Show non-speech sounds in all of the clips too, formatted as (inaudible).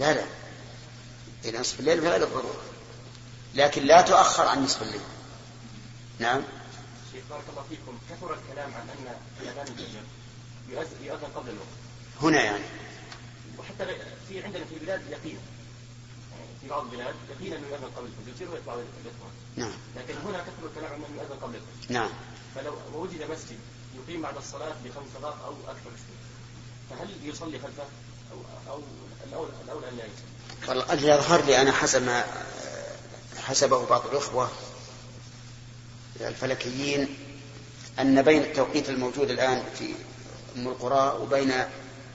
لا لا. إلى نصف الليل بغير الضرورة لكن لا تؤخر عن نصف الليل. نعم. شيخ بارك الله فيكم. كثر الكلام عن أن اذان الفجر يؤذن قبل الوقت. هنا يعني. وحتى في عندنا في البلاد يقين. في بعض البلاد يقين أنه يؤذن قبل الفجر. ويطلع الاخوان نعم. لكن هنا كثر الكلام عن أنه يؤذن قبل الفجر. نعم. فلو وجد مسجد يقيم بعد الصلاة بخمس دقائق أو أكثر. فهل يصلي خلفه؟ الاولى الاولى ان لا يصلي؟ والله يظهر لي أنا حسب ما حسبه بعض الإخوة الفلكيين أن بين التوقيت الموجود الآن في أم القرى وبين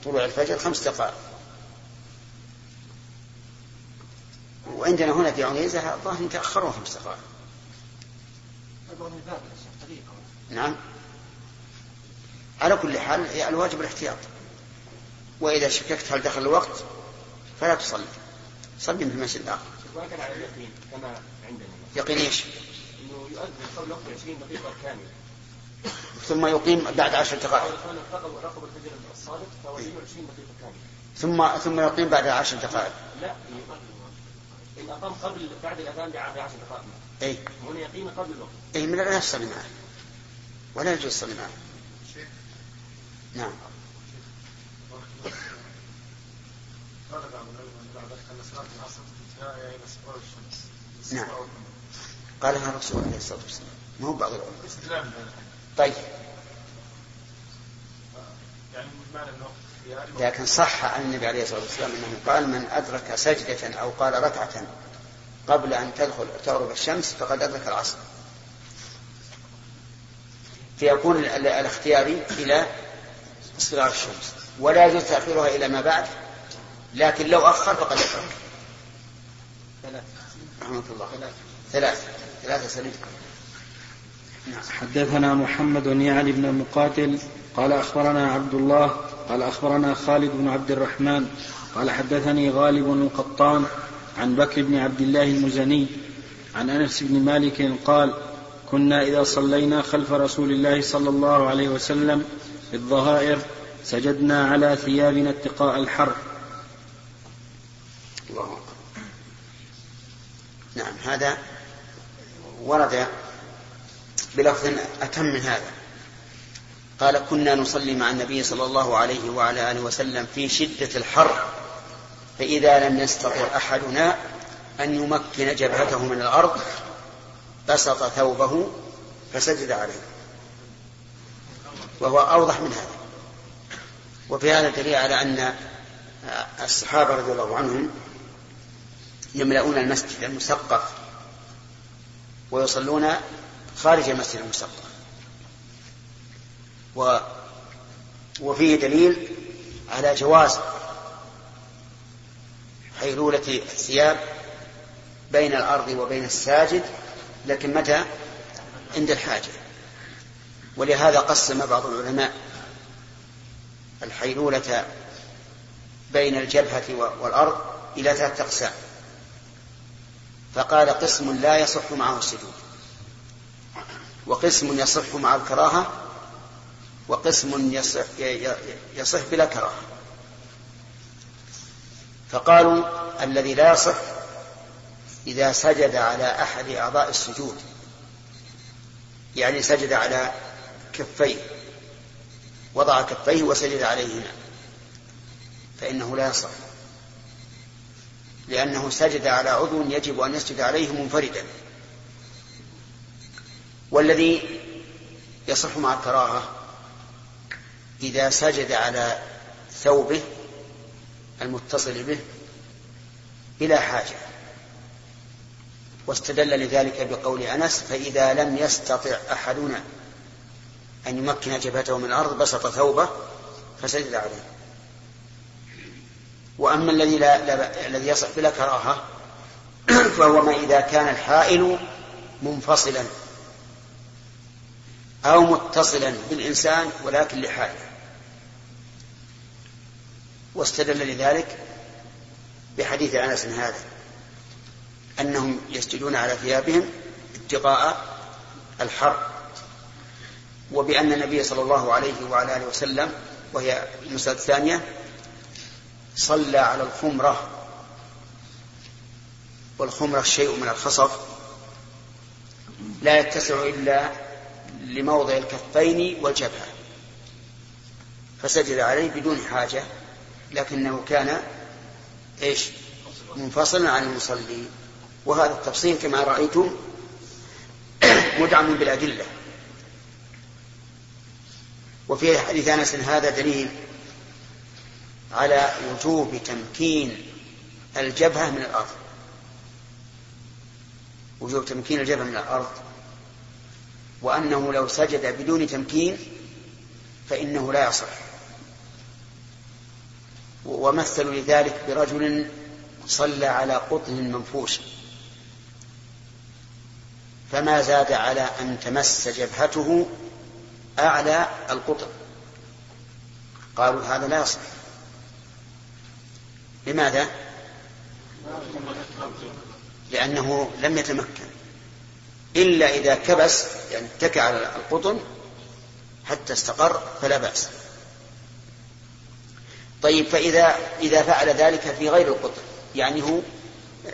طلوع الفجر خمس دقائق. وعندنا هنا في عنيزة الظاهر يتأخرون خمس دقائق. نعم. على كل حال الواجب الاحتياط. وإذا شككت هل دخل الوقت فلا تصلي. صلي في المسجد الآخر على اليقين كما عندنا. يقين إيش؟ إنه يؤذن قبل وقت 20 دقيقة كاملة. ثم يقيم بعد عشر دقائق. رقب الفجر الصادق فهو 20 دقيقة كاملة. ثم ثم يقيم بعد عشر دقائق. لا إن أقام قبل بعد الأذان بعشر دقائق. اي هنا يقيم قبل الوقت. اي من لا يصلي معه. ولا يجوز الصلاه معه. نعم. نعم. قالها الرسول عليه الصلاه والسلام ما هو بعض العلماء طيب. لكن صح عن النبي عليه الصلاة والسلام أنه قال من أدرك سجدة أو قال ركعة قبل أن تدخل تغرب الشمس فقد أدرك العصر. فيكون الاختياري إلى اصطلاع الشمس. ولا يجوز تأخيرها إلى ما بعد لكن لو أخر فقد ادرك ثلاث رحمة الله. ثلاث. ثلاثة سنين نعم. حدثنا محمد يعني بن مقاتل قال أخبرنا عبد الله قال أخبرنا خالد بن عبد الرحمن قال حدثني غالب القطان عن بكر بن عبد الله المزني عن أنس بن مالك قال كنا إذا صلينا خلف رسول الله صلى الله عليه وسلم في الظهائر سجدنا على ثيابنا اتقاء الحر. الله نعم هذا ورد بلفظ أتم من هذا. قال كنا نصلي مع النبي صلى الله عليه وعلى آله وسلم في شدة الحر فإذا لم يستطع أحدنا أن يمكن جبهته من الأرض بسط ثوبه فسجد عليه. وهو أوضح من هذا. وفي هذا دليل على أن الصحابة رضي الله عنهم يملؤون المسجد المسقف ويصلون خارج المسجد المسقف و وفيه دليل على جواز حيلولة الثياب بين الأرض وبين الساجد لكن متى؟ عند الحاجة. ولهذا قسم بعض العلماء الحيلولة بين الجبهة والأرض إلى ثلاثة أقسام. فقال قسم لا يصح معه السجود وقسم يصح مع الكراهة وقسم يصح, يصح بلا كراهة. فقالوا الذي لا يصح إذا سجد على أحد أعضاء السجود يعني سجد على كفيه وضع كفيه وسجد عليهما فإنه لا يصح. لأنه سجد على عضو يجب أن يسجد عليه منفردا. والذي يصح مع الكراهة إذا سجد على ثوبه المتصل به بلا حاجة واستدل لذلك بقول أنس فإذا لم يستطع أحدنا أن يمكن جبهته من الأرض بسط ثوبه فسجد عليه. وأما الذي لا, لا الذي يصح بلا كراهة (clears throat) فهو ما إذا كان الحائل منفصلا أو متصلا بالإنسان ولكن لحاجة واستدل لذلك بحديث أنس هذا أنهم يسجدون على ثيابهم اتقاء الحر. وبأن النبي صلى الله عليه وعلى آله وسلم وهي المسألة الثانية صلى على الخمرة. والخمرة شيء من الخصف لا يتسع إلا لموضع الكفين والجبهة. فسجد عليه بدون حاجة لكنه كان إيش؟ منفصلا عن المصلي. وهذا التفصيل كما رأيتم مدعم بالأدلة. وفي حديث أنس هذا دليل على وجوب تمكين الجبهة من الأرض. وجوب تمكين الجبهة من الأرض. وأنه لو سجد بدون تمكين فإنه لا يصح. ومثلوا لذلك برجل صلى على قطن منفوش. فما زاد على أن تمس جبهته أعلى القطن قالوا هذا لا يصح. لماذا؟ لأنه لم يتمكن. إلا إذا كبس يعني اتكى على القطن حتى استقر فلا بأس. طيب فإذا إذا فعل ذلك في غير القطن يعني هو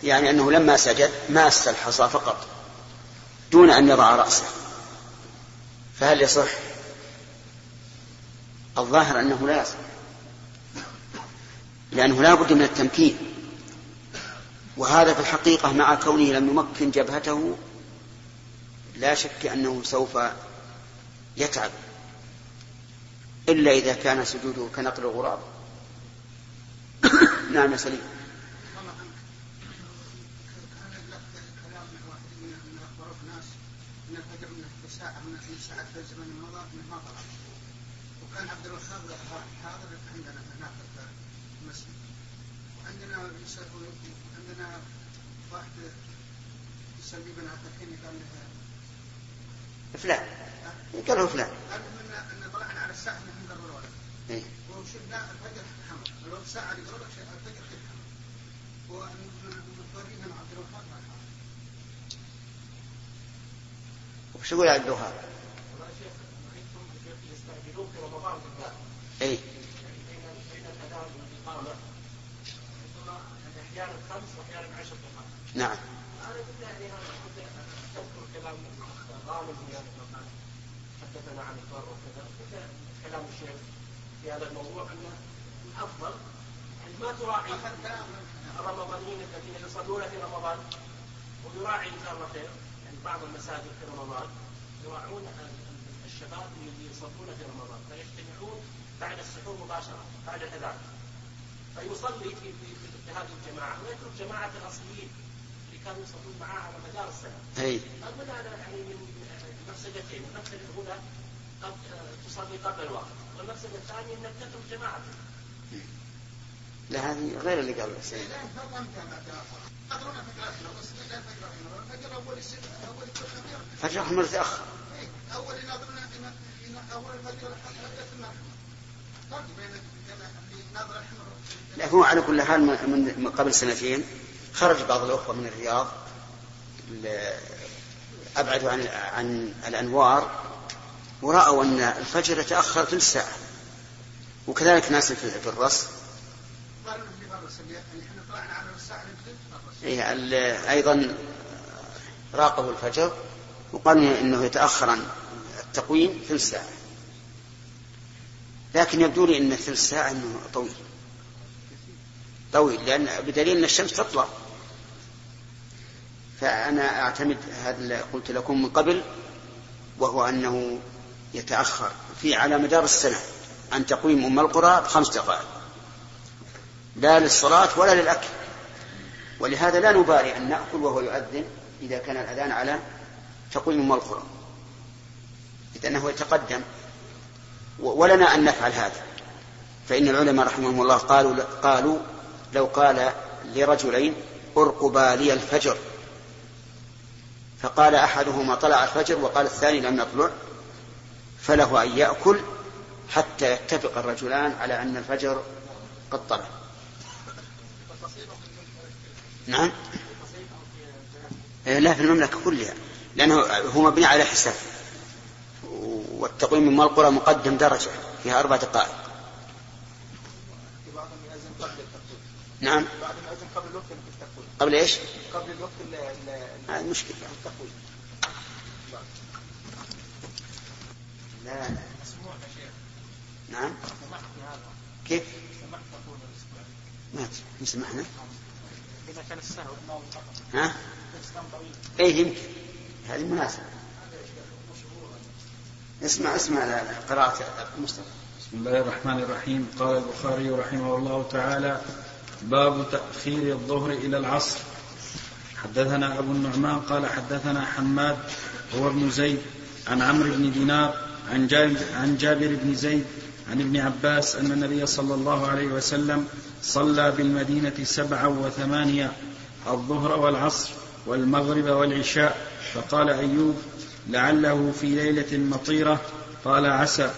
يعني أنه لما سجد ماس الحصى فقط دون أن يضع رأسه. فهل يصح؟ الظاهر أنه لا يصح. لأنه لا بد من التمكين. وهذا في الحقيقة مع كونه لم يمكن جبهته لا شك أنه سوف يتعب. إلا إذا كان سجوده كنقل الغراب. (coughs) نعم سليم وكان عبد الوهاب حاضر عندنا هناك في المسجد وعندنا عندنا واحد قال فلان. قال له فلان. قال ان طلعنا على الساعة من الولد إيه؟ وشفنا الفجر حمر الفجر حمر مع عبد الوهاب ما وش يقول عبد الوهاب؟ يستعجلون في رمضان بالذات اي يعني بين بين الاذان والإقامة. ربما أحيانا خمس وأحيانا عشر دقائق نعم. حدثنا عن البر وكذا كلام الشيخ في هذا الموضوع انه الافضل يعني ما تراعي الرمضانيين الذين يصلون في رمضان ويراعي ان شاء الله خير يعني بعض المساجد في رمضان يراعون الشباب اللي يصلون في رمضان فيجتمعون بعد السحور مباشره بعد الاذان فيصلي في في, في هذه الجماعة ويترك جماعة الأصليين كانوا يصلون معاه على مدار السنة. أي. اظن هذا يعني من مفسدتين، المفسده الاولى قد تصلي قبل الوقت، والمفسده الثانية انك تترك جماعتك. لا هذه غير اللي قال سيد فجر أحمر تأخر أول ناظرنا أول الفجر الحمر لا هو على كل حال من من قبل سنتين. خرج بعض الأخوة من الرياض أبعدوا عن عن الأنوار ورأوا أن الفجر يتأخر ثلث ساعة. وكذلك ناس في الرص. إيه، أيضا راقبوا الفجر وقالوا إنه يتأخر عن التقويم ثلث ساعة. لكن يبدو لي أن ثلث ساعة أنه طويل. طويل لأن بدليل أن الشمس تطلع. فأنا أعتمد هذا اللي قلت لكم من قبل وهو أنه يتأخر في على مدار السنة عن تقويم أم القرى بخمس دقائق. لا للصلاة ولا للأكل. ولهذا لا نبالي أن نأكل وهو يؤذن إذا كان الأذان على تقويم أم القرى. إذ أنه يتقدم ولنا أن نفعل هذا. فإن العلماء رحمهم الله قالوا قالوا لو قال لرجلين أرقبا لي الفجر. فقال أحدهما طلع الفجر وقال الثاني لم يطلع فله أن يأكل حتى يتفق الرجلان على أن الفجر قد طلع. نعم. إيه، لا في المملكة كلها لأنه هو مبني على حساب. والتقويم من القرى مقدم درجة فيها أربع دقائق. نعم. بعضهم يأذن قبل الوقت قبل إيش؟ قبل الوقت ال- ال- هذه مشكلة التقويم. لا لا شيخ. نعم. سمحت بهذا كيف؟ سمحت تقول الأسبوع ما سمحنا إذا كان السهو ها؟ إيه يمكن. هذه مناسبة. اسمع اسمع قراءة مصطفى. بسم الله الرحمن الرحيم. قال البخاري رحمه الله تعالى باب تأخير الظهر إلى العصر. حدثنا أبو النعمان قال حدثنا حماد هو ابن زيد عن عمرو بن دينار عن جابر, عن جابر بن زيد عن ابن عباس أن النبي صلى الله عليه وسلم صلى بالمدينة سبعا وثمانية الظهر والعصر والمغرب والعشاء فقال أيوب لعله في ليلة مطيرة قال عسى.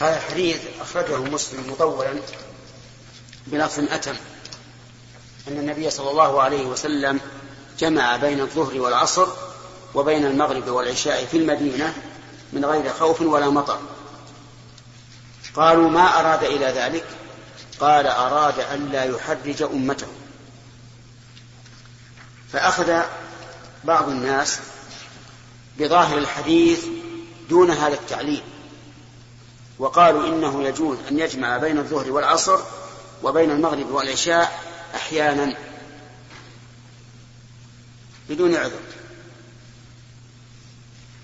هذا الحديث أخرجه مسلم مطولا. بلفظ أتم. أن النبي صلى الله عليه وسلم جمع بين الظهر والعصر وبين المغرب والعشاء في المدينة من غير خوف ولا مطر. قالوا ما أراد إلى ذلك؟ قال أراد أن لا يحرج أمته. فأخذ بعض الناس بظاهر الحديث دون هذا التعليل وقالوا إنه يجوز أن يجمع بين الظهر والعصر وبين المغرب والعشاء أحيانا بدون عذر.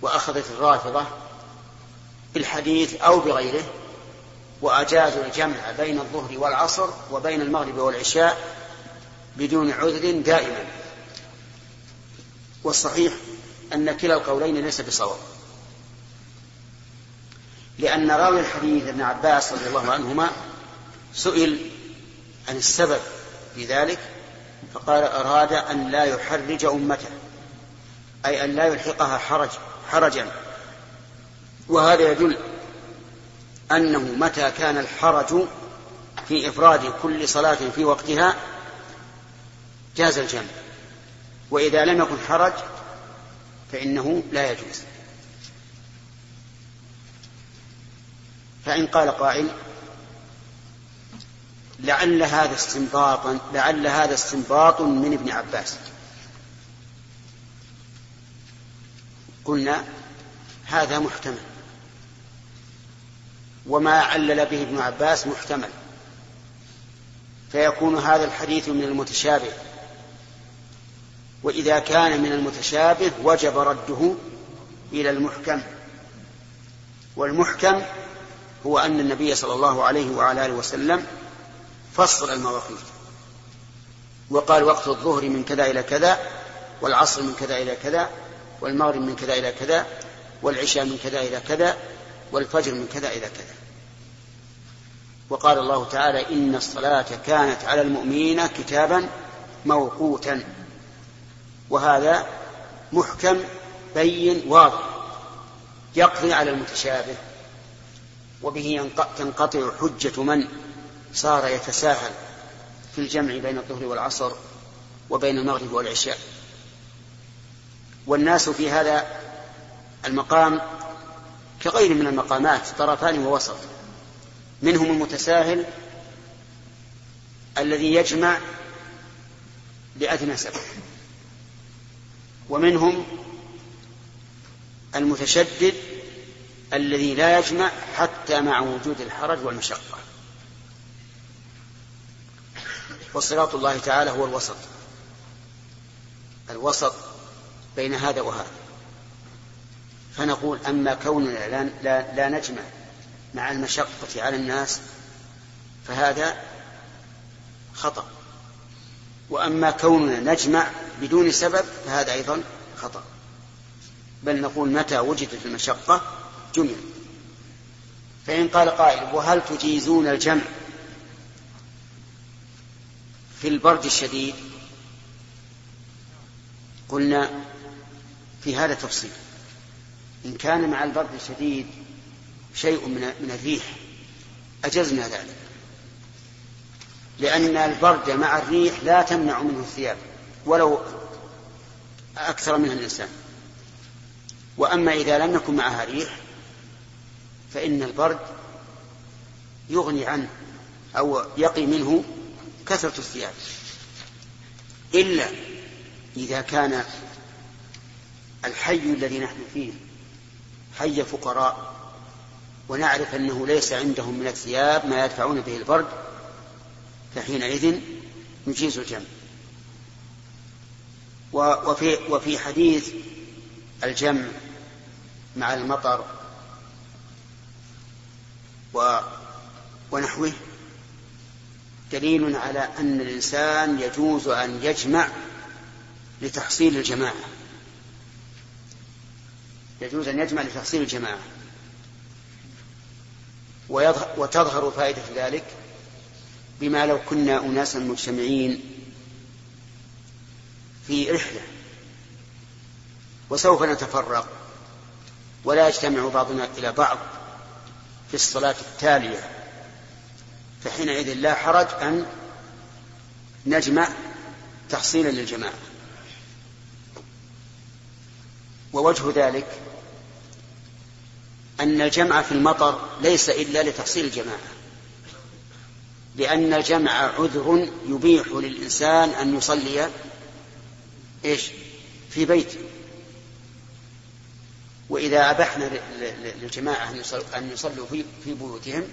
وأخذت الرافضة بالحديث أو بغيره وأجازوا الجمع بين الظهر والعصر وبين المغرب والعشاء بدون عذر دائما. والصحيح أن كلا القولين ليس بصواب. لأن راوي الحديث ابن عباس رضي الله عنهما سئل عن السبب في ذلك فقال أراد أن لا يحرج أمته أي أن لا يلحقها حرج حرجا. وهذا يدل أنه متى كان الحرج في إفراد كل صلاة في وقتها جاز الجمع. وإذا لم يكن حرج فإنه لا يجوز. فإن قال قائل لعل هذا استنباطا لعل هذا استنباط من ابن عباس. قلنا هذا محتمل. وما علل به ابن عباس محتمل. فيكون هذا الحديث من المتشابه. وإذا كان من المتشابه وجب رده إلى المحكم. والمحكم هو أن النبي صلى الله عليه وعلى آله وسلم فصل المواقيت. وقال وقت الظهر من كذا إلى كذا والعصر من كذا إلى كذا والمغرب من كذا إلى كذا والعشاء من كذا إلى كذا والفجر من كذا إلى كذا. وقال الله تعالى إن الصلاة كانت على المؤمنين كتابا موقوتا. وهذا محكم بين واضح. يقضي على المتشابه. وبه تنقطع حجة من؟ صار يتساهل في الجمع بين الظهر والعصر وبين المغرب والعشاء. والناس في هذا المقام كغير من المقامات طرفان ووسط. منهم المتساهل الذي يجمع لأدنى سبب. ومنهم المتشدد الذي لا يجمع حتى مع وجود الحرج والمشقة. وصراط الله تعالى هو الوسط. الوسط بين هذا وهذا. فنقول أما كوننا لا, لا, لا نجمع مع المشقة على الناس فهذا خطأ. وأما كوننا نجمع بدون سبب فهذا أيضا خطأ. بل نقول متى وجدت المشقة؟ جمع. فإن قال قائل وهل تجيزون الجمع؟ في البرد الشديد قلنا في هذا تفصيل. إن كان مع البرد الشديد شيء من من الريح أجزنا ذلك. لأن البرد مع الريح لا تمنع منه الثياب ولو أكثر منها الإنسان. وأما إذا لم يكن معها ريح فإن البرد يغني عنه أو يقي منه كثرة الثياب. إلا إذا كان الحي الذي نحن فيه حي فقراء ونعرف أنه ليس عندهم من الثياب ما يدفعون به البرد فحينئذ نجيز الجمع. وفي, وفي حديث الجمع مع المطر و ونحوه دليل على أن الإنسان يجوز أن يجمع لتحصيل الجماعة. يجوز أن يجمع لتحصيل الجماعة. وتظهر فائدة ذلك بما لو كنا أناسا مجتمعين في رحلة. وسوف نتفرق ولا يجتمع بعضنا إلى بعض في الصلاة التالية. فحينئذ لا حرج أن نجمع تحصيلا للجماعة. ووجه ذلك أن الجمع في المطر ليس إلا لتحصيل الجماعة. لأن الجمع عذر يبيح للإنسان أن يصلي إيش؟ في بيته وإذا أبحنا للجماعة أن يصلوا في بيوتهم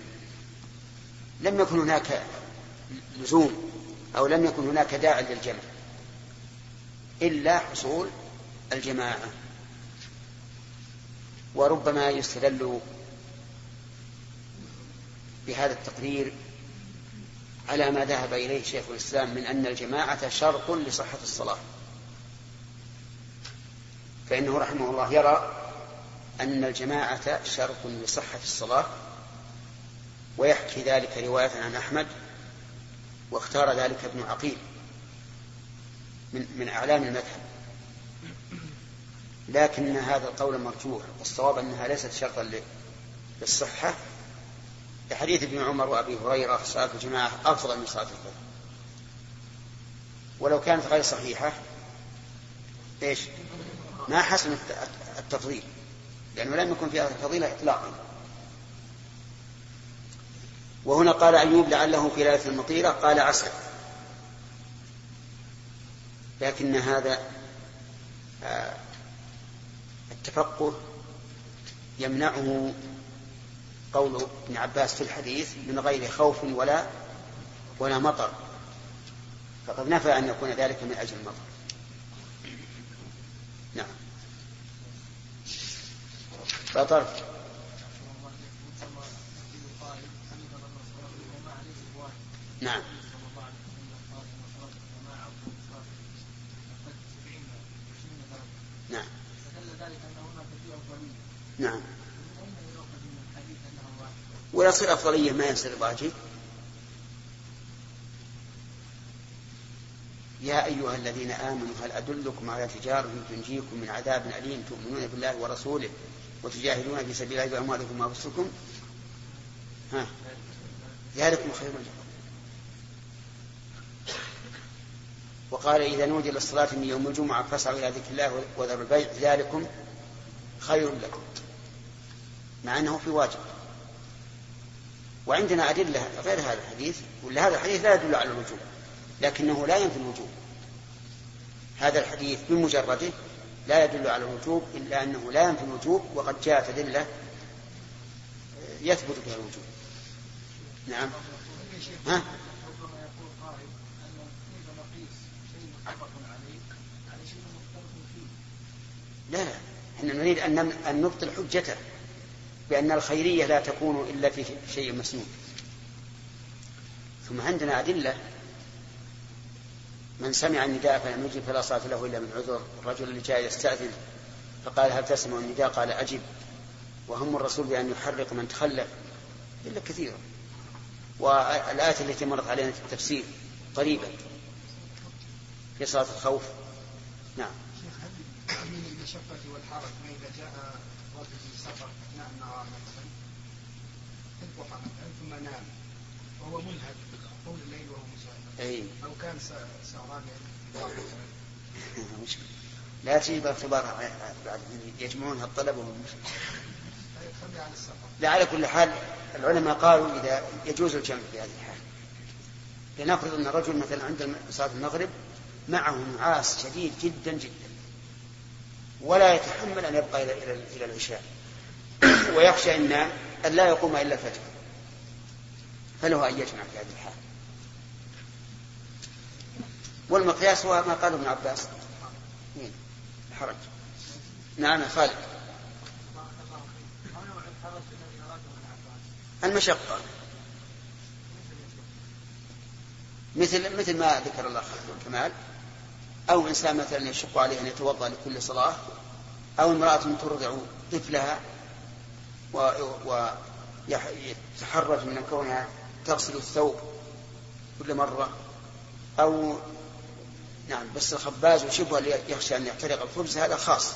لم يكن هناك لزوم أو لم يكن هناك داع للجمع إلا حصول الجماعة. وربما يستدل بهذا التقرير على ما ذهب إليه شيخ الإسلام من أن الجماعة شرط لصحة الصلاة. فإنه رحمه الله يرى أن الجماعة شرط لصحة الصلاة. ويحكي ذلك رواية عن أحمد واختار ذلك ابن عقيل من, من أعلام المذهب. لكن هذا القول مرجوح والصواب أنها ليست شرطا للصحة. لحديث ابن عمر وأبي هريرة صلاة الجماعة أفضل من صلاة الظهر. ولو كانت غير صحيحة إيش؟ ما حسن التفضيل. لأنه لم يكن فيها فضيلة إطلاقا. وهنا قال أيوب لعله في ليلة المطيرة قال عسى لكن هذا آه، التفقه يمنعه قول ابن عباس في الحديث من غير خوف ولا ولا مطر. فقد نفى أن يكون ذلك من أجل المطر. نعم. فطر نعم. نعم. نعم. ويصير أفضلية ما يصير واجب يا أيها الذين آمنوا هل أدلكم على تجارة تنجيكم من عذاب أليم تؤمنون بالله ورسوله وتجاهدون في سبيل الله بأموالكم وأنفسكم؟ ها. ذلكم خير لكم. وقال إذا نودي للصلاة من يوم الجمعة فاسعوا إلى ذكر الله وذروا البيع ذلكم خير لكم. مع أنه في واجب. وعندنا أدلة غير هذا الحديث ولا هذا الحديث لا يدل على الوجوب لكنه لا ينفي الوجوب. هذا الحديث بمجرده لا يدل على الوجوب إلا أنه لا ينفي الوجوب وقد جاءت أدلة يثبت بها الوجوب. نعم. ها؟ لا لا. إحنا نريد أن نبطل حجته بأن الخيرية لا تكون إلا في شيء مسنون. ثم عندنا أدلة. من سمع النداء فلم يجب فلا صلاة له إلا من عذر. الرجل اللي جاء يستأذن فقال هل تسمع النداء؟ قال أجب. وهم الرسول بأن يحرق من تخلف. إلا كثيرا والآية التي مرت علينا في التفسير قريبا في صلاة الخوف. نعم. المشقة والحرج ما إذا جاء رجل من سفر؟ أثناء النهار مثلا. الضحى مثلا ثم نام. وهو منهك. طول الليل وهو مسافر. أي. أو كان سهران (laughs) لا تجيب اختبار بعد يجمعون الطلب وهم لا على كل حال العلماء قالوا إذا يجوز الجمع في هذه الحال. لنفرض أن رجل مثلا عند صلاة المغرب معه نعاس شديد جدا جدا. ولا يتحمل أن يبقى إلى إلى العشاء. (clears throat) ويخشى أن أن لا يقوم إلا الفجر. فله أن يجمع في هذه الحال؟ والمقياس هو ما قاله ابن عباس. الحرج. نعم خالد. المشقة. مثل مثل ما ذكر الله الكمال. أو إنسان مثلا يشق عليه أن يتوضأ لكل صلاة أو امرأة ترضع طفلها ويتحرج من كونها تغسل الثوب كل مرة أو نعم بس الخباز وشبه يخشى أن يحترق الخبز هذا خاص.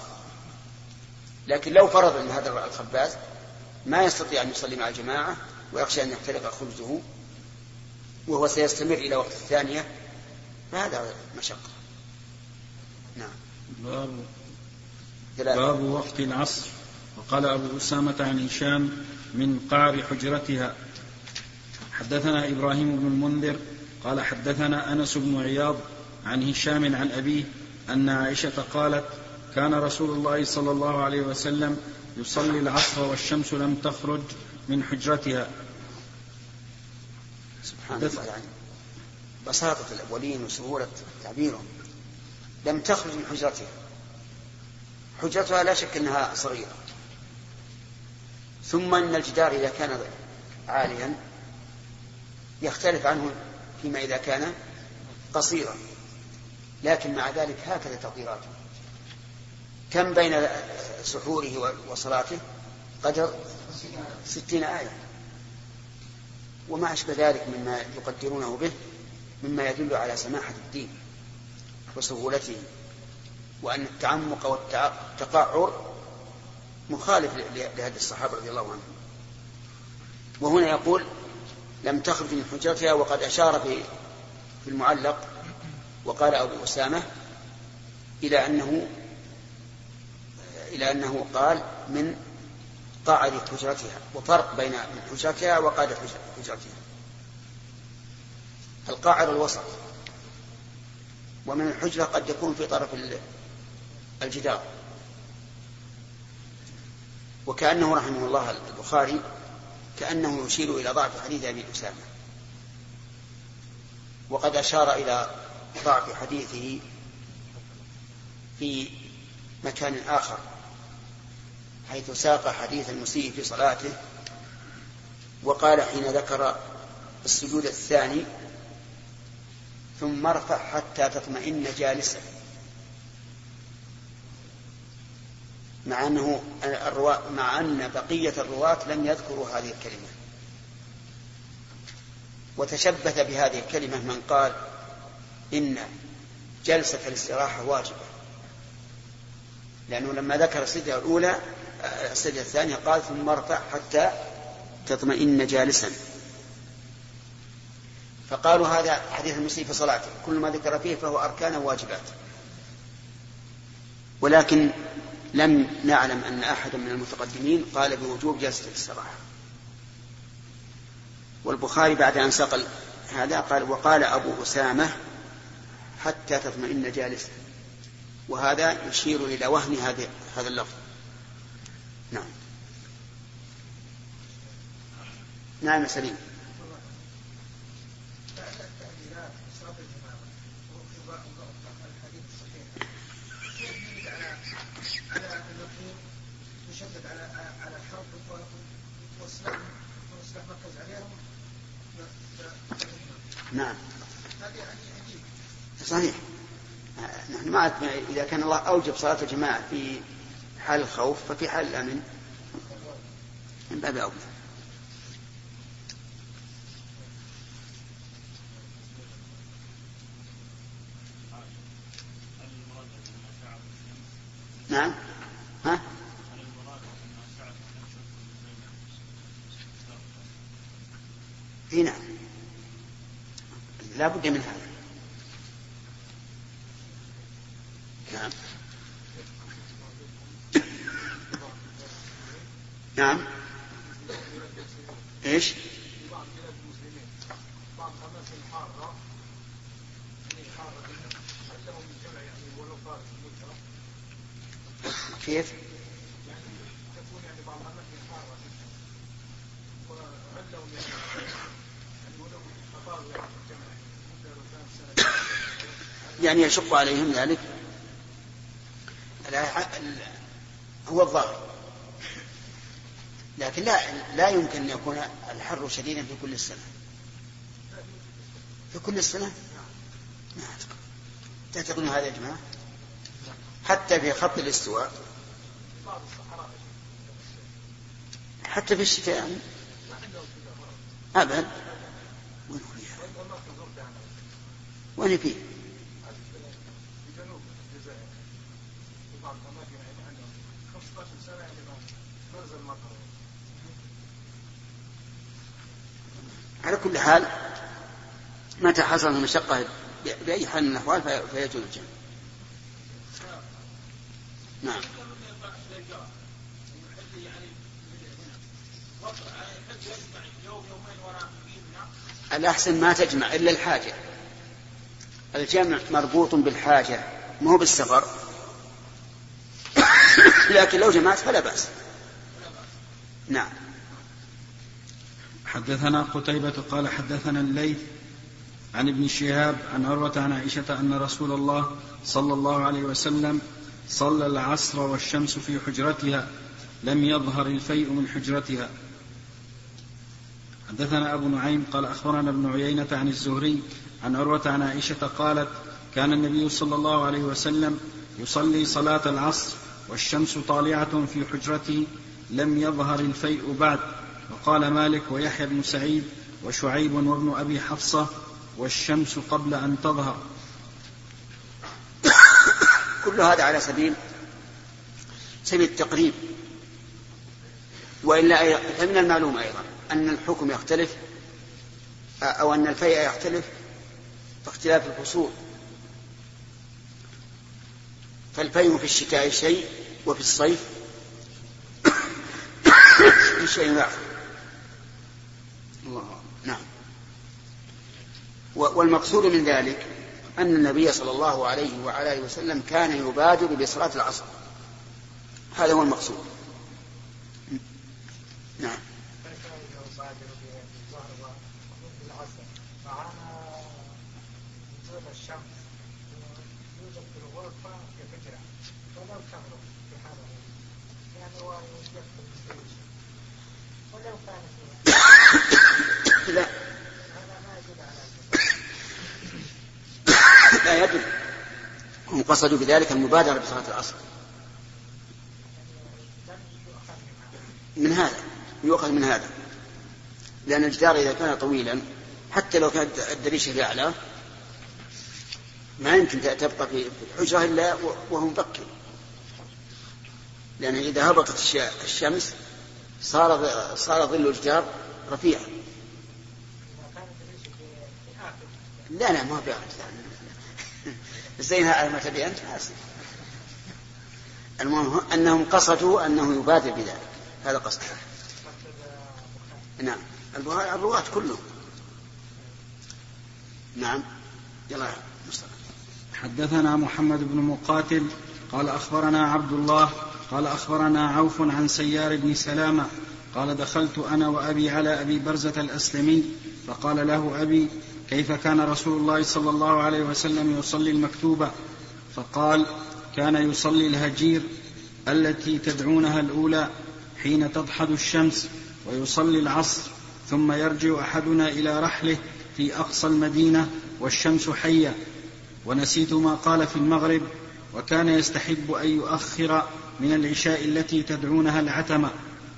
لكن لو فرض أن هذا الخباز ما يستطيع أن يصلي مع الجماعة ويخشى أن يحترق خبزه وهو سيستمر إلى وقت الثانية فهذا مشقة. باب باب وقت العصر. وقال أبو أسامة عن هشام من قعر حجرتها. حدثنا إبراهيم بن المنذر قال حدثنا أنس بن عياض عن هشام عن أبيه أن عائشة قالت كان رسول الله صلى الله عليه وسلم يصلي العصر والشمس لم تخرج من حجرتها. سبحان الله يعني بساطة الأولين وسهولة تعبيرهم. لم تخرج من حجرتها. حجرتها لا شك أنها صغيرة. ثم أن الجدار إذا كان عاليا يختلف عنه فيما إذا كان قصيرا. لكن مع ذلك هكذا تقديراته. كم بين سحوره وصلاته؟ قدر ستين آية. وما أشبه ذلك مما يقدرونه به مما يدل على سماحة الدين. وسهولته وأن التعمق والتقعر مخالف لهدي الصحابة رضي الله عنهم. وهنا يقول لم تخرج من حجرتها وقد أشار في في المعلق وقال أبو أسامة إلى أنه إلى أنه قال من قاعد حجرتها وفرق بين من حجرتها وقاعد حجرتها القاعد الوسط. ومن الحجرة قد يكون في طرف الجدار. وكأنه رحمه الله البخاري كأنه يشير إلى ضعف حديث أبي أسامة. وقد أشار إلى ضعف حديثه في مكان آخر حيث ساق حديث المسيء في صلاته وقال حين ذكر السجود الثاني ثم ارفع حتى تطمئن جالسا مع أنه الرواة مع أن بقية الرواة لم يذكروا هذه الكلمة. وتشبث بهذه الكلمة من قال إن جلسة الاستراحة واجبة. لأنه لما ذكر السجدة الأولى السجدة الثانية قال ثم ارفع حتى تطمئن جالسا. فقالوا هذا حديث المسيء في صلاته. كل ما ذكر فيه فهو أركان واجبات ولكن لم نعلم أن أحدا من المتقدمين قال بوجوب جلسة الاستراحة والبخاري بعد أن سقل هذا قال وقال أبو أسامة حتى تطمئن جالسا. وهذا يشير إلى وهن هذا هذا اللفظ. نعم. نعم سليم. نعم. صحيح. نحن ما إذا كان الله أوجب صلاة الجماعة في حال الخوف ففي حال الأمن. من باب أولى نعم ها اي نعم لا بد من هذا نعم نعم إيش؟ كيف؟ تكون يعني بعض الاماكن حاره جدا وعلوا يعني ولو اطالوا يعني الجمع مده لو كان سنه يعني يشق عليهم ذلك هو الظاهر. لكن لا لا يمكن أن يكون الحر شديدا في كل السنة. في كل السنة؟ ما أعتقد. تعتقدون هذا يا جماعة؟ حتى في خط الاستواء. حتى في الشتاء يعني. ابدا. وين فيه؟ في جنوب الجزائر في بعض الاماكن يعني عندهم 15 سنه يعني ما نزل مطر على كل حال متى حصل المشقة بأي حال من الأحوال في- فيجوز الجمع نعم. الأحسن ما تجمع إلا الحاجة. الجمع مربوط بالحاجة مو بالسفر. (coughs) لكن لو جمعت فلا بأس. نعم. حدثنا قتيبة قال حدثنا الليث عن ابن شهاب عن عروة عن عائشة أن رسول الله صلى الله عليه وسلم صلى العصر والشمس في حجرتها لم يظهر الفيء من حجرتها. حدثنا أبو نعيم قال أخبرنا ابن عيينة عن الزهري عن عروة عن عائشة قالت كان النبي صلى الله عليه وسلم يصلي صلاة العصر والشمس طالعة في حجرته لم يظهر الفيء بعد. وقال مالك ويحيى بن سعيد وشعيب وابن أبي حفصة والشمس قبل أن تظهر. كل هذا على سبيل سبيل التقريب. وإلا فمن المعلوم أيضا أن الحكم يختلف أو أن الفيء يختلف باختلاف الفصول فالفيء في الشتاء شيء وفي الصيف (coughs) شيء آخر الله. نعم. والمقصود من ذلك أن النبي صلى الله عليه وعلى آله وسلم كان يبادر بصلاة العصر. هذا هو المقصود. نعم فكان يبادر بالظهر بالعصر معنا وجود الشمس يوجد في الغرفة في فكرة ولو تغرب في هذا يعني هو يوجد في الستيج ولو كان فيها لا هذا ما يدل على ذلك. لا يدل هم قصدوا بذلك المبادرة بصلاة العصر. من هذا يؤخذ من هذا. لأن الجدار إذا كان طويلا حتى لو كانت الدريشة في أعلاه ما يمكن تبقى في الحجرة إلا وهو مبكر لأن إذا هبطت الش- الشمس صار صار ظل الجدار رفيعا في في لا لا ما بيعرف. زينها على ما تبي أنت؟ المهم أنهم قصدوا أنه يبادر بذلك. هذا قصده نعم. الرواة كلهم. نعم. يلا مصطفى. حدثنا محمد بن مقاتل قال أخبرنا عبد الله قال أخبرنا عوف عن سيار بن سلامة قال دخلت أنا وأبي على أبي برزة الأسلمي فقال له أبي كيف كان رسول الله صلى الله عليه وسلم يصلي المكتوبة؟ فقال كان يصلي الهجير التي تدعونها الأولى حين تضحد الشمس ويصلي العصر ثم يرجع أحدنا إلى رحله في أقصى المدينة والشمس حية. ونسيت ما قال في المغرب وكان يستحب أن يؤخر من العشاء التي تدعونها العتمة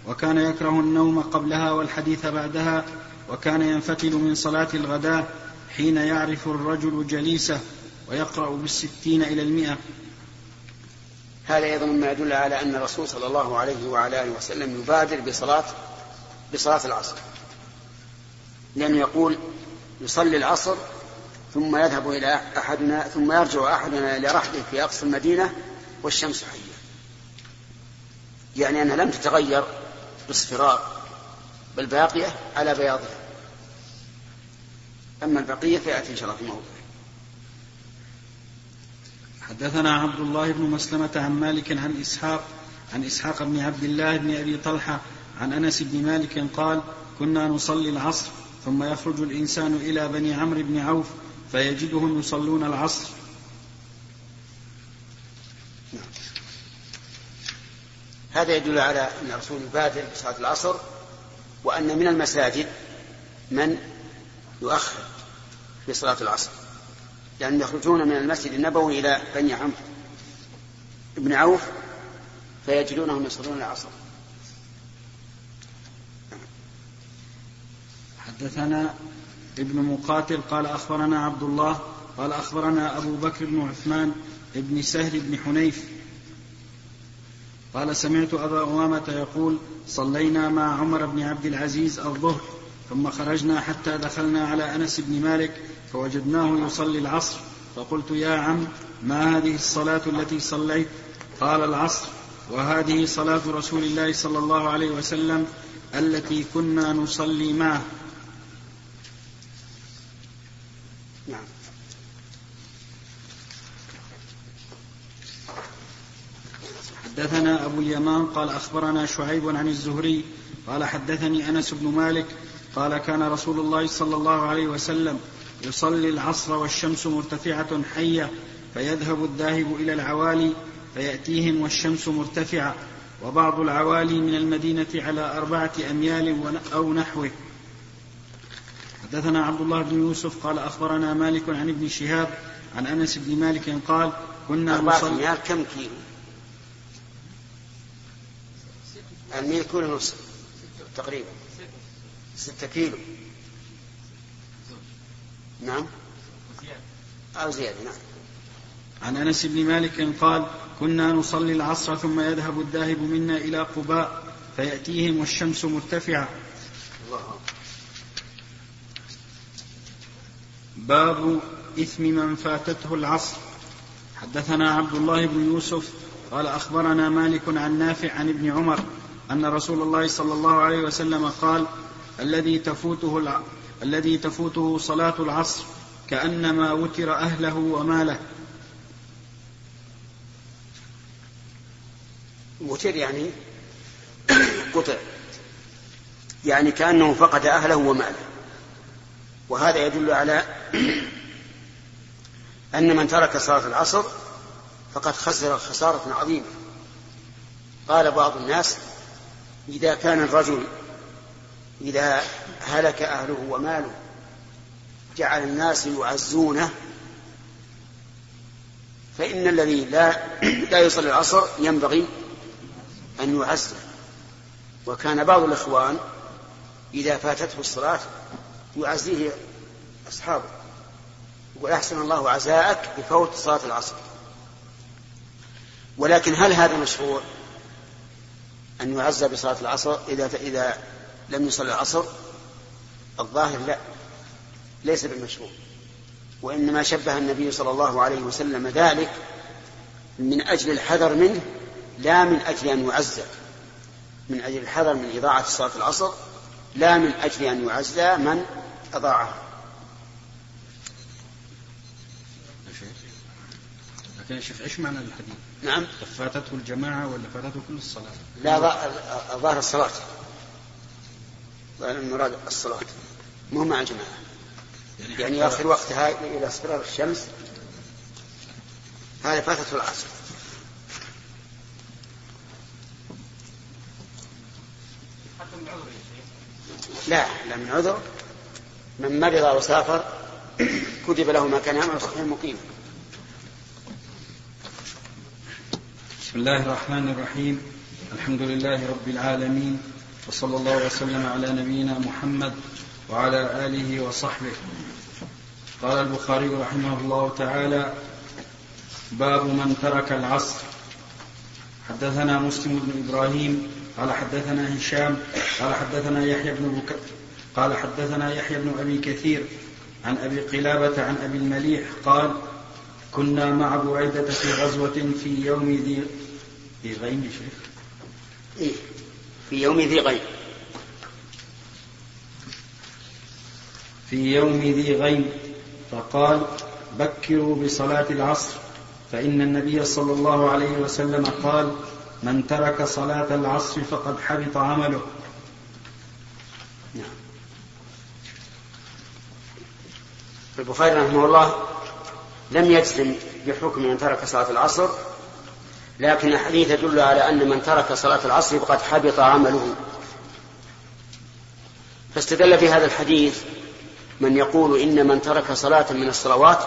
وكان يكره النوم قبلها والحديث بعدها وكان ينفتل من صلاة الغداء حين يعرف الرجل جليسه ويقرأ بالستين إلى المئة. هذا أيضا مما يدل على أن الرسول صلى الله عليه وعلى آله وسلم يبادر بصلاة بصلاة العصر. لأنه يقول يصلي العصر ثم يذهب إلى أحدنا ثم يرجع أحدنا إلى رحله في أقصى المدينة والشمس حية. يعني أنها لم تتغير باصفرار بل باقية على بياضها. أما البقية فيأتي إن شاء الله في موضوع حدثنا عبد الله بن مسلمة عن مالك عن إسحاق عن إسحاق بن عبد الله بن أبي طلحة عن أنس بن مالك قال كنا نصلي العصر ثم يخرج الإنسان إلى بني عمرو بن عوف فيجدهم يصلون العصر. هذا يدل على أن الرسول يبادر بصلاة العصر وأن من المساجد من يؤخر. في صلاة العصر لأن يخرجون من المسجد النبوي إلى بني عمرو بن عوف فيجدونهم يصلون العصر. حدثنا ابن مقاتل قال أخبرنا عبد الله قال أخبرنا أبو بكر بن عثمان بن سهل بن حنيف. قال سمعت أبا أمامة يقول صلينا مع عمر بن عبد العزيز الظهر. ثم خرجنا حتى دخلنا على أنس بن مالك فوجدناه يصلي العصر. فقلت يا عم ما هذه الصلاة التي صليت؟ قال العصر. وهذه صلاة رسول الله صلى الله عليه وسلم التي كنا نصلي معه. نعم. حدثنا أبو اليمان قال أخبرنا شعيب عن الزهري قال حدثني أنس بن مالك قال كان رسول الله صلى الله عليه وسلم يصلي العصر والشمس مرتفعة حية فيذهب الذاهب إلى العوالي فيأتيهم والشمس مرتفعة. وبعض العوالي من المدينة على أربعة أميال أو نحوه. حدثنا عبد الله بن يوسف قال أخبرنا مالك عن ابن شهاب عن أنس بن مالك قال كنا أربعة أميال كم كيلو؟ الميل كله نصف تقريبا. ستة كيلو. نعم. أو زيادة نعم. عن أنس بن مالك قال كنا نصلي العصر ثم يذهب الذاهب منا إلى قباء فيأتيهم والشمس مرتفعة. باب إثم من فاتته العصر. حدثنا عبد الله بن يوسف قال أخبرنا مالك عن نافع عن ابن عمر أن رسول الله صلى الله عليه وسلم قال الذي تفوته الذي تفوته صلاة العصر كأنما وتر أهله وماله. وتر يعني (coughs) قطع. يعني كأنه فقد أهله وماله. وهذا يدل على (coughs) أن من ترك صلاة العصر فقد خسر خسارة عظيمة. قال بعض الناس إذا كان الرجل إذا هلك أهله وماله جعل الناس يعزونه فإن الذي لا (clears throat) لا يصلي العصر ينبغي أن يعزه. وكان بعض الإخوان إذا فاتته الصلاة يعزيه أصحابه يقول أحسن الله عزاءك بفوت صلاة العصر. ولكن هل هذا مشروع؟ أن يعزى بصلاة العصر إذا إذا لم يصل العصر الظاهر لا ليس بالمشروع. وإنما شبه النبي صلى الله عليه وسلم ذلك من أجل الحذر منه لا من أجل أن يعزى من أجل الحذر من إضاعة صلاة العصر لا من أجل أن يعزى من أضاعها. لكن يا شيخ إيش معنى الحديث؟ نعم. فاتته الجماعة ولا فاتته كل الصلاة؟ لا ظاهر الصلاة. ظاهر المراد الصلاة. مو مع الجماعة. يعني, يعني آخر وقتها إلى اصفرار الشمس هذا فاتته العصر. لا لا من عذر. من مرض وسافر كتب له ما كان يعمل صحيح مقيم بسم الله الرحمن الرحيم. الحمد لله رب العالمين. وصلى الله وسلم على نبينا محمد وعلى آله وصحبه. قال البخاري رحمه الله تعالى باب من ترك العصر. حدثنا مسلم بن إبراهيم قال حدثنا هشام قال حدثنا يحيى بن بك... قال حدثنا يحيى بن أبي كثير عن أبي قلابة عن أبي المليح قال كنا مع بريدة في غزوة في يوم ذي ذي غيم شيخ. إيه. في يوم ذي غيم في يوم ذي غيم فقال بكروا بصلاة العصر فإن النبي صلى الله عليه وسلم قال من ترك صلاة العصر فقد حبط عمله. نعم. البخاري رحمه الله لم يجزم بحكم من ترك صلاة العصر لكن الحديث يدل على أن من ترك صلاة العصر فقد حبط عمله. فاستدل في هذا الحديث من يقول إن من ترك صلاة من الصلوات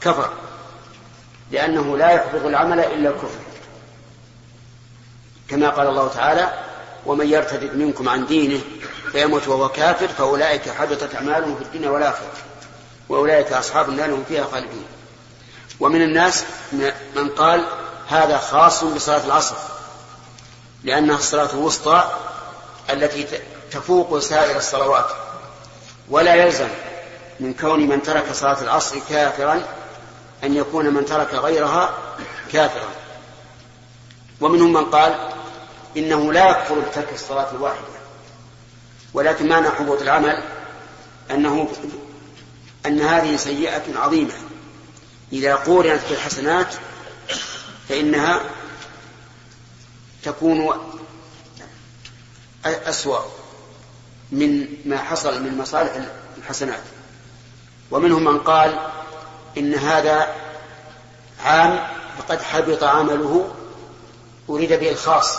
كفر لأنه لا يحبط العمل إلا الكفر. كما قال الله تعالى ومن يرتد منكم عن دينه فيموت وهو كافر فأولئك حبطت أعمالهم في الدنيا والآخرة وأولئك أصحاب النار هم فيها خالدون. ومن الناس من قال هذا خاص بصلاة العصر لأنها الصلاة الوسطى التي تفوق سائر الصلوات ولا يلزم من كون من ترك صلاة العصر كافرا أن يكون من ترك غيرها كافرا. ومنهم من قال إنه لا يكفر بترك الصلاة الواحدة ولكن معنى حبوط العمل أنه أن هذه سيئة عظيمة. إذا قورنت بالحسنات فإنها تكون أسوأ من ما حصل من مصالح الحسنات. ومنهم من قال إن هذا عام فقد حبط عمله أريد به الخاص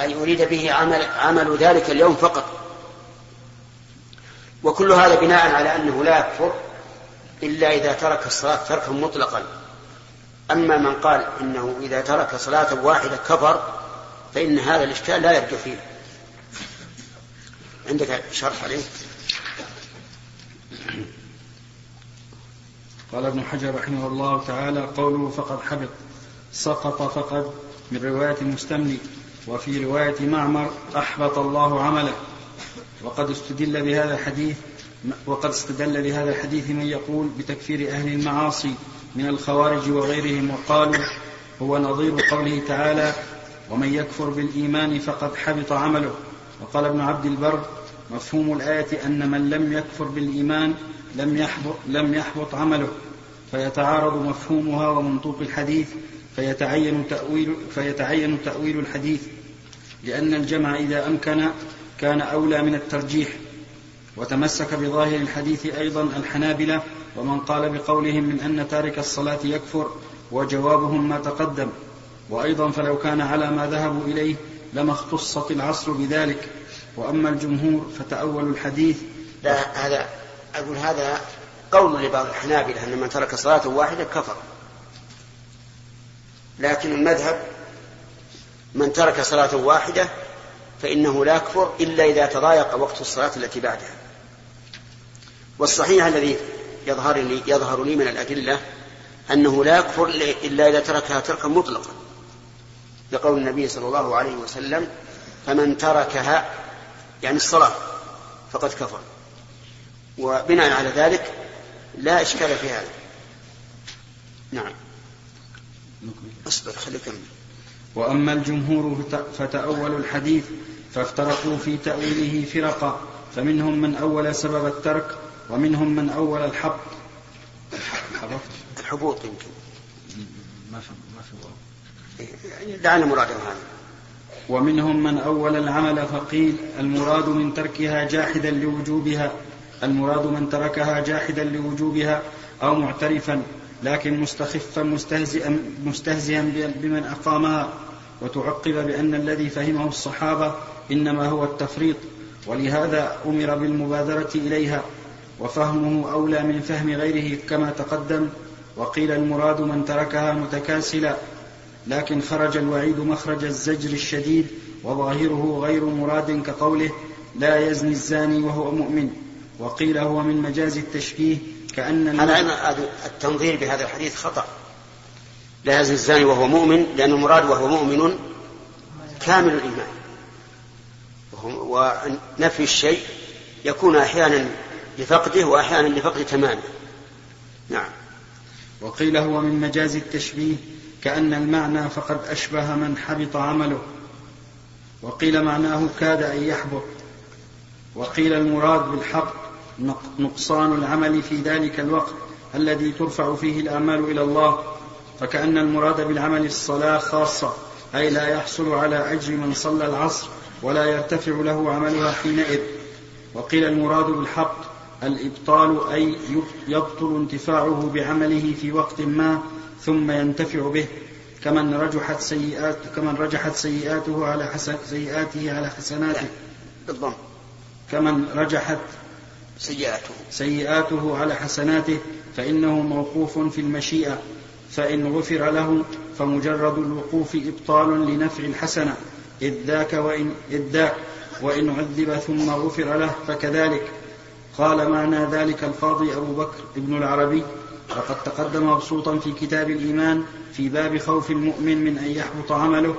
أي أريد به عمل, عمل ذلك اليوم فقط. وكل هذا بناء على أنه لا يكفر إلا إذا ترك الصلاة تركا مطلقا. أما من قال إنه إذا ترك صلاة واحدة كفر فإن هذا الإشكال لا يرجع فيه. عندك شرح عليه؟ قال ابن حجر رحمه الله تعالى قوله فقد حبط سقط فقد من رواية المستملي وفي رواية معمر أحبط الله عمله. وقد استدل بهذا الحديث وقد استدل بهذا الحديث من يقول بتكفير أهل المعاصي من الخوارج وغيرهم وقالوا هو نظير قوله تعالى ومن يكفر بالإيمان فقد حبط عمله. وقال ابن عبد البر مفهوم الآية أن من لم يكفر بالإيمان لم يحبط, لم يحبط عمله. فيتعارض مفهومها ومنطوق الحديث فيتعين تأويل, فيتعين تأويل الحديث. لأن الجمع إذا أمكن كان أولى من الترجيح. وتمسك بظاهر الحديث أيضا الحنابلة ومن قال بقولهم من أن تارك الصلاة يكفر وجوابهم ما تقدم. وأيضا فلو كان على ما ذهبوا إليه لما اختصت العصر بذلك. وأما الجمهور فتأولوا الحديث. لا هذا أقول هذا قول لبعض الحنابلة أن من ترك صلاة واحدة كفر. لكن المذهب من ترك صلاة واحدة فإنه لا يكفر إلا إذا تضايق وقت الصلاة التي بعدها. والصحيح الذي يظهر لي, يظهر لي من الأدلة أنه لا يكفر إلا إذا تركها تركا مطلقا. لقول النبي صلى الله عليه وسلم فمن تركها يعني الصلاة فقد كفر. وبناء على ذلك لا إشكال في هذا. نعم. أصبر خليك وأما الجمهور فتأولوا الحديث فافترقوا في تأويله فرقا فمنهم من أول سبب الترك ومنهم من أول الحبط الحبوط يمكن. ما في ما في دعنا مراده هذا. ومنهم من أول العمل فقيل المراد من تركها جاحدا لوجوبها المراد من تركها جاحدا لوجوبها أو معترفا لكن مستخفا مستهزئا مستهزئا بمن أقامها وتعقب بأن الذي فهمه الصحابة إنما هو التفريط ولهذا أمر بالمبادرة إليها. وفهمه أولى من فهم غيره كما تقدم وقيل المراد من تركها متكاسلا لكن خرج الوعيد مخرج الزجر الشديد وظاهره غير مراد كقوله لا يزني الزاني وهو مؤمن وقيل هو من مجاز التشبيه كأن هذا التنظير بهذا الحديث خطأ. لا يزني الزاني وهو مؤمن لأن المراد وهو مؤمن كامل الإيمان. ونفي الشيء يكون أحيانا لفقده وأحيانا لفقد تمامه. نعم. وقيل هو من مجاز التشبيه كأن المعنى فقد أشبه من حبط عمله. وقيل معناه كاد أن يحبط. وقيل المراد بالحبط نقصان العمل في ذلك الوقت الذي ترفع فيه الآمال إلى الله. فكأن المراد بالعمل الصلاة خاصة أي لا يحصل على أجر من صلى العصر ولا يرتفع له عملها حينئذ. وقيل المراد بالحق الإبطال أي يبطل انتفاعه بعمله في وقت ما ثم ينتفع به كمن رجحت سيئات كمن رجحت سيئاته على حسن سيئاته على حسناته. بالضم. كمن رجحت سيئاته. سيئاته على حسناته فإنه موقوف في المشيئة فإن غفر له فمجرد الوقوف إبطال لنفع الحسنة إذ ذاك وإن إذ ذاك وإن عذب ثم غفر له فكذلك. قال معنى ذلك القاضي أبو بكر ابن العربي وقد تقدم مبسوطا في كتاب الإيمان في باب خوف المؤمن من أن يحبط عمله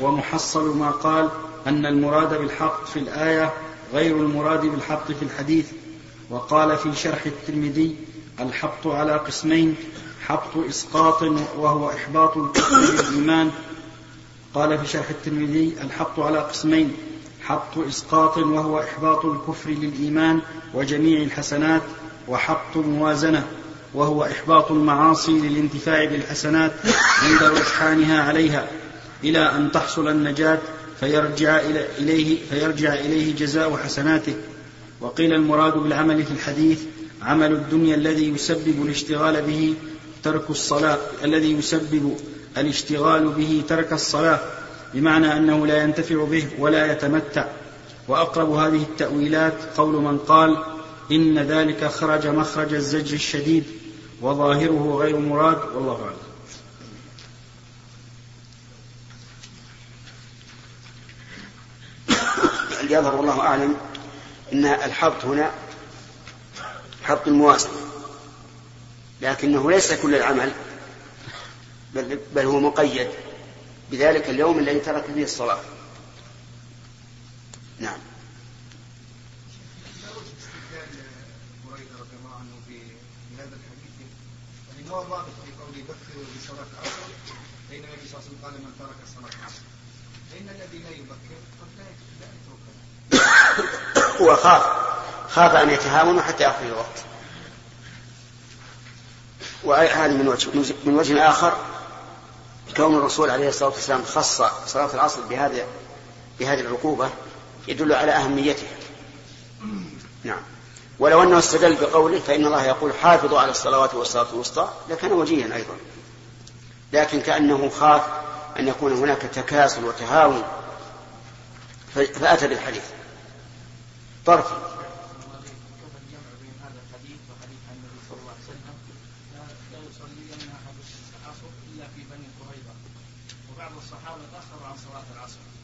ومحصل ما قال أن المراد بالحق في الآية غير المراد بالحق في الحديث وقال في شرح الترمذي الحبط على قسمين حبط إسقاط وهو إحباط الكفر للإيمان قال في شرح الترمذي الحبط على قسمين حبط إسقاط وهو إحباط الكفر للإيمان وجميع الحسنات وحبط موازنة وهو إحباط المعاصي للانتفاع بالحسنات عند رجحانها عليها إلى أن تحصل النجاة فيرجع إليه فيرجع إليه جزاء حسناته. وقيل المراد بالعمل في الحديث عمل الدنيا الذي يسبب الاشتغال به ترك الصلاة الذي يسبب الاشتغال به ترك الصلاة. بمعنى أنه لا ينتفع به ولا يتمتع. وأقرب هذه التأويلات قول من قال إن ذلك خرج مخرج الزجر الشديد وظاهره غير مراد. والله أعلم. يظهر والله أعلم أن الحبط هنا حبط المواسم لكنه ليس كل العمل بل, بل هو مقيد. بذلك اليوم الذي ترك فيه الصلاة. نعم. هو في بصلاة العصر النبي صلى الله عليه وسلم قال من ترك صلاة العصر فإن الذي لا يبكر قد لا هو خاف. خاف أن يتهاونوا حتى يأخذ الوقت. وهذا من وجه من وجه آخر كون الرسول عليه الصلاة والسلام خص صلاة العصر بهذا بهذه العقوبة يدل على أهميتها. نعم. ولو أنه استدل بقوله فإن الله يقول حافظوا على الصلوات والصلاة الوسطى لكان وجيها أيضا. لكن كأنه خاف أن يكون هناك تكاسل وتهاون فأتى بالحديث. طرفي.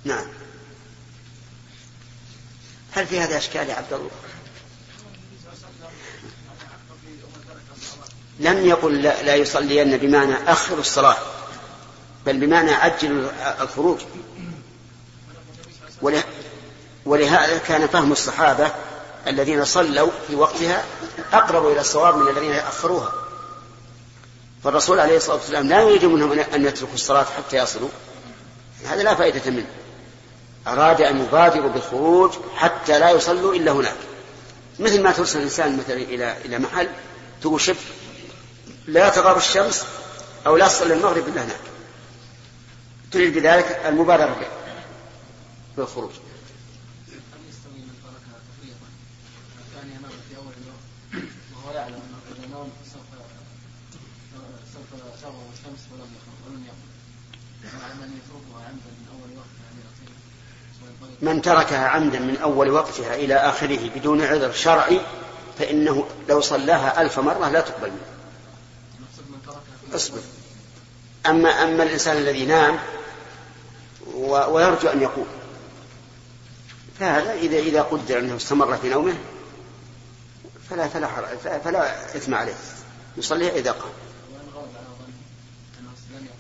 نعم. هل في هذا أشكال يا عبد الله؟ لم يقل لا, لا يصلين بمعنى أخر الصلاة بل بمعنى عجل الخروج. ولهذا كان فهم الصحابة الذين صلوا في وقتها أقرب إلى الصواب من الذين أخروها. فالرسول عليه الصلاة والسلام لا يريد منهم أن يتركوا الصلاة حتى يصلوا. هذا لا فائدة منه. أراد أن يبادروا بالخروج حتى لا يصلوا إلا هناك. مثل ما ترسل الإنسان مثلا إلى إلى محل تقول شف لا تغاب الشمس أو لا تصلي المغرب إلا هناك. تريد بذلك المبادرة بالخروج. من تركها عمدا من أول وقتها إلى آخره بدون عذر شرعي فإنه لو صلاها ألف مرة لا تقبل منه. أصبر. أما أما الإنسان الذي نام ويرجو أن يقوم فهذا إذا إذا قدر أنه استمر في نومه فلا فلا فلا إثم عليه. يصليها إذا قام.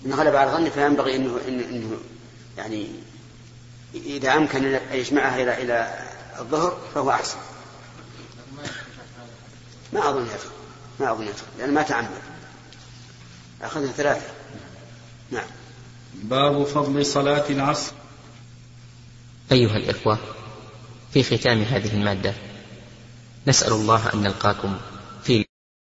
إن غلب على ظنه فينبغي أنه إنه يعني إذا أمكن أن يجمعها إلى إلى الظهر فهو أحسن. ما أظن يدخل ما أظن يدخل لأن ما تعمد أخذنا ثلاثة. نعم. باب فضل صلاة العصر. أيها الإخوة في ختام هذه المادة نسأل الله أن نلقاكم